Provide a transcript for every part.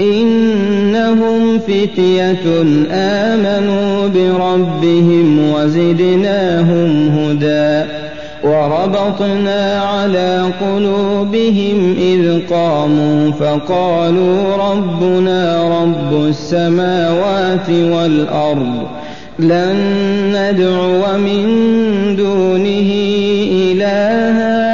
إنهم فتية آمنوا بربهم وزدناهم هدى وربطنا على قلوبهم إذ قاموا فقالوا ربنا رب السماوات والأرض لن ندعو من دونه إلها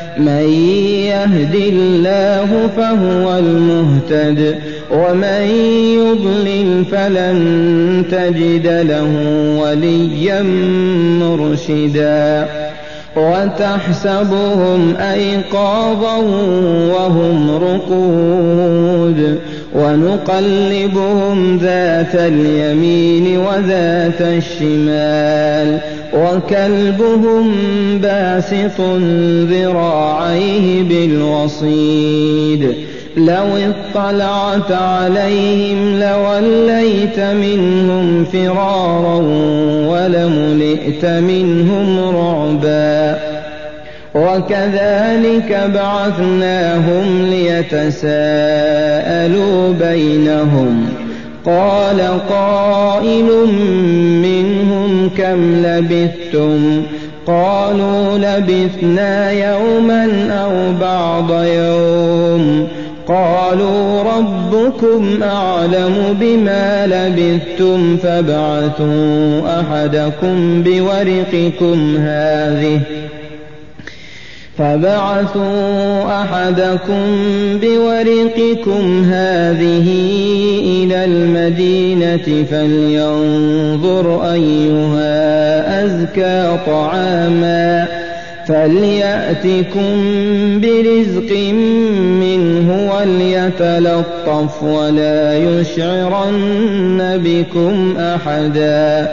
من يهد الله فهو المهتد ومن يضلل فلن تجد له وليا مرشدا. وتحسبهم أيقاظا وهم رقود ونقلبهم ذات اليمين وذات الشمال. وكلبهم باسط ذراعيه بالوصيد. لو اطلعت عليهم لوليت منهم فرارا ولملئت منهم رعبا. وكذلك بعثناهم ليتساءلوا بينهم. قال قائل كم لبثتم؟ قالوا لبثنا يوما أو بعض يوم. قالوا ربكم أعلم بما لبثتم فابعثوا أحدكم بورقكم هذه. فبعثوا أحدكم بورقكم هذه إلى المدينة فلينظر أيها أزكى طعاما فليأتكم برزق منه وليتلطف ولا يشعرن بكم أحدا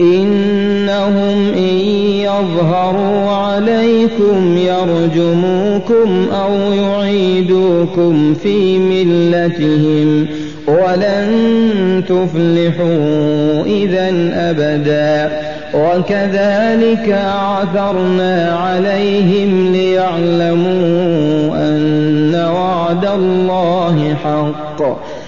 إنهم إن يظهروا عليكم يرجموكم أو يعيدوكم في ملتهم ولن تفلحوا إذا أبدا. وكذلك أعثرنا عليهم ليعلموا أن وعد الله حق.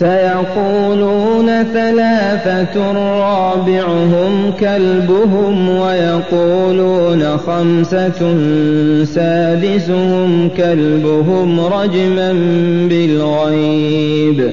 سيقولون ثلاثة رابعهم كلبهم ويقولون خمسة سادسهم كلبهم رجما بالغيب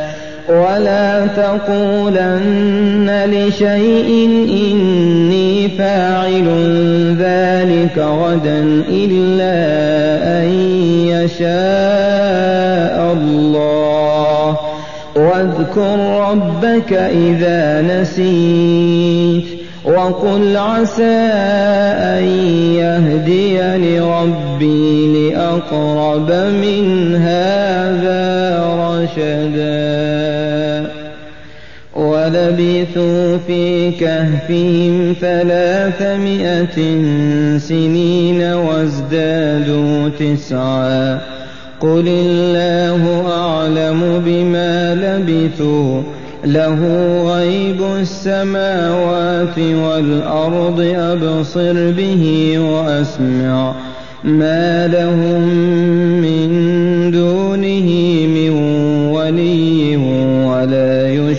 ولا تقولن لشيء إني فاعل ذلك غدا إلا أن يشاء الله واذكر ربك إذا نسيت وقل عسى أن يهديني ربي لأقرب من هذا رشدا ولبثوا في كهفهم ثلاثمائة سنين وازدادوا تسعا. قل الله أعلم بما لبثوا. له غيب السماوات والأرض أبصر به وأسمع. ما لهم من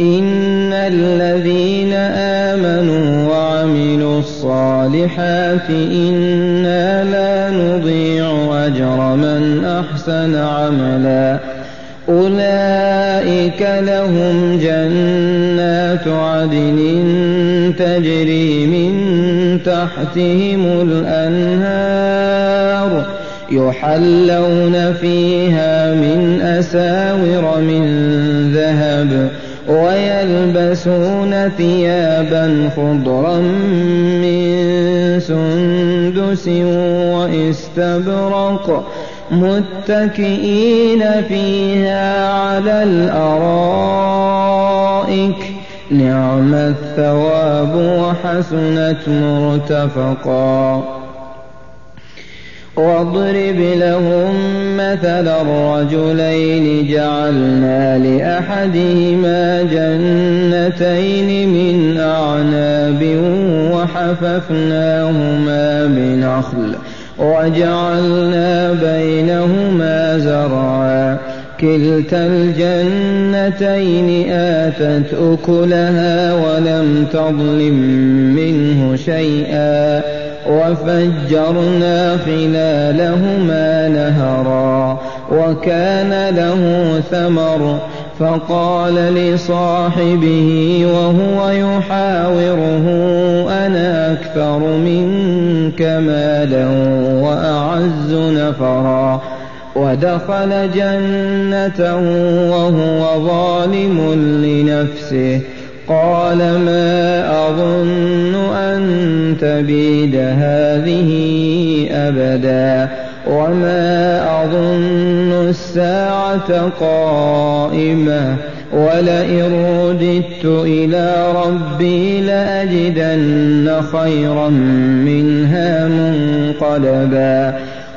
إن الذين آمنوا وعملوا الصالحات إنا لا نضيع أجر من أحسن عملا أولئك لهم جنات عدن تجري من تحتهم الأنهار يحلون فيها من أساور من ذهب ويلبسون ثيابا خضرا من سندس وإستبرق متكئين فيها على الأرائك. نعم الثواب وحسنت مرتفقا. واضرب لهم مثل الرجلين جعلنا لأحدهما جنتين من أعناب وحففناهما بنخل وجعلنا بينهما زرعا. كلتا الجنتين آتت أكلها ولم تظلم منه شيئا. وفجرنا خلالهما نهرا وكان له ثمر فقال لصاحبه وهو يحاوره أنا أكثر منك مالا وأعز نفرا. ودخل جنته وهو ظالم لنفسه قال ما أظن أن تبيد هذه أبدا وما أظن الساعة قائمة ولئن رددت إلى ربي لأجدن خيرا منها منقلبا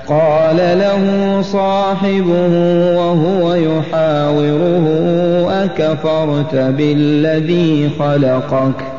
قال له صاحبه وهو يحاوره أكفرت بالذي خلقك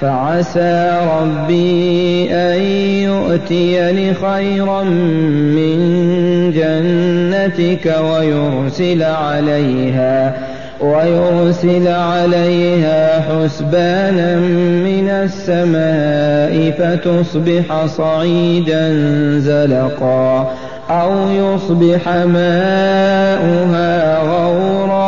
فعسى ربي أن يؤتيني خيرا من جنتك ويرسل عليها ويرسل عليها حسبانا من السماء فتصبح صعيدا زلقا أو يصبح ماؤها غورا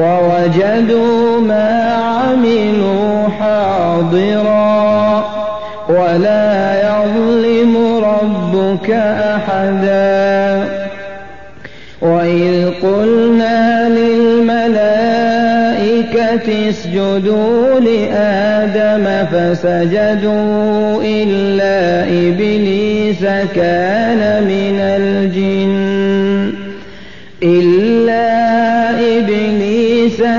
ووجدوا ما عملوا حاضرا ولا يظلم ربك أحدا. وإذ قلنا للملائكة اسجدوا لآدم فسجدوا إلا إبليس كان من الجن.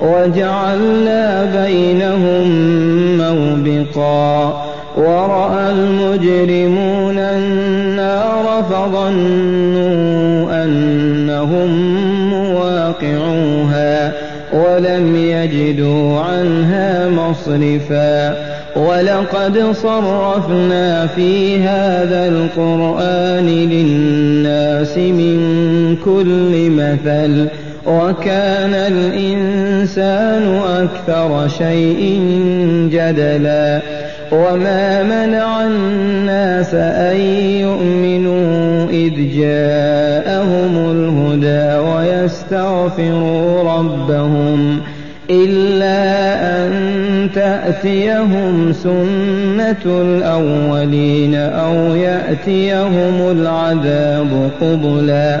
وجعلنا بينهم موبقا ورأى المجرمون النار فظنوا أنهم مواقعوها ولم يجدوا عنها مصرفا ولقد صرفنا في هذا القرآن للناس من كل مثل وكان الإنسان أكثر شيء جدلا وما منع الناس أن يؤمنوا إذ جاءهم الهدى ويستغفروا ربهم إلا أن تأتيهم سنة الأولين أو يأتيهم العذاب قبلا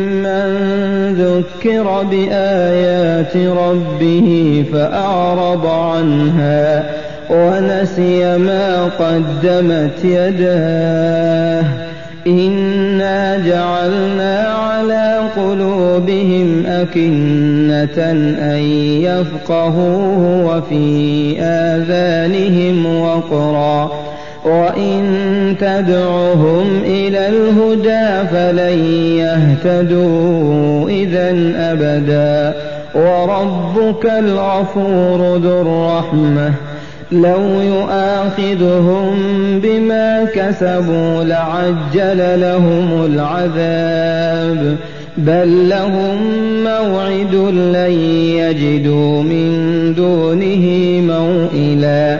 ذكر بآيات ربه فأعرض عنها ونسي ما قدمت يداه. إنا جعلنا على قلوبهم أكنة أن يفقهوه وفي آذانهم وقرا. وإن تدعهم إلى الهدى فلن يهتدوا إذا أبدا وربك الغفور ذو الرحمة لو يؤاخذهم بما كسبوا لعجل لهم العذاب بل لهم موعد لن يجدوا من دونه موئلا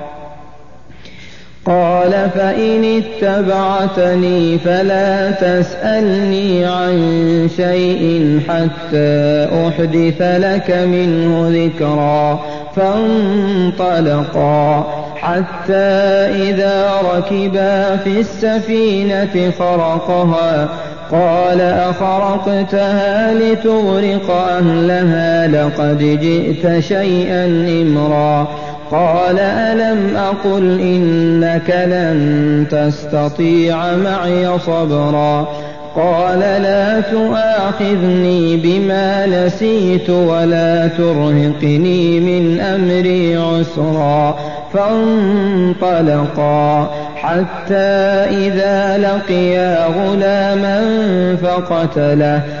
قال فإن اتبعتني فلا تسألني عن شيء حتى أحدث لك منه ذكرا فانطلقا حتى إذا ركبا في السفينة خرقها قال أخرقتها لتغرق أهلها لقد جئت شيئا إمرا قال ألم أقل إنك لن تستطيع معي صبرا؟ قال لا تؤاخذني بما نسيت ولا ترهقني من أمري عسرا. فانطلقا حتى إذا لقيا غلاما فقتله.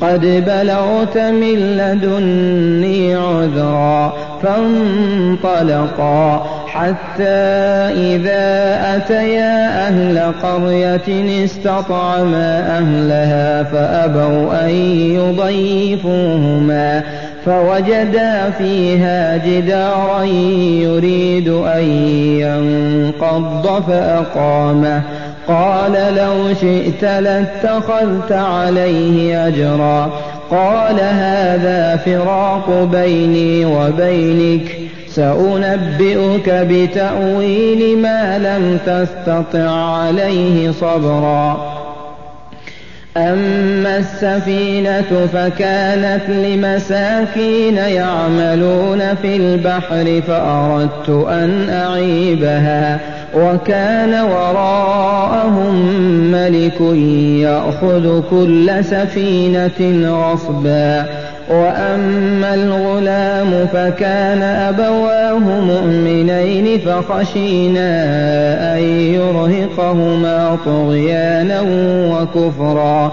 قد بلغت من لدني عذرا فانطلقا حتى إذا أتيا أهل قرية استطعما أهلها فأبوا أن يضيفوهما فوجدا فيها جدارا يريد أن ينقض فأقامه قال لو شئت لاتخذت عليه أجرا. قال هذا فراق بيني وبينك. سأنبئك بتأويل ما لم تستطع عليه صبرا. أما السفينة فكانت لمساكين يعملون في البحر فأردت أن أعيبها. وكان وراءهم ملك يأخذ كل سفينة غصبا. وأما الغلام فكان أبواه مؤمنين فخشينا أن يرهقهما طغيانا وكفرا.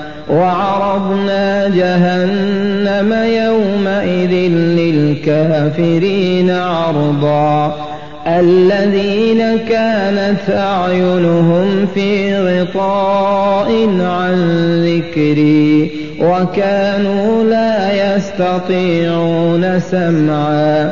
وعرضنا جهنم يومئذ للكافرين عرضا. الذين كانت أعينهم في غطاء عن ذكري وكانوا لا يستطيعون سمعا.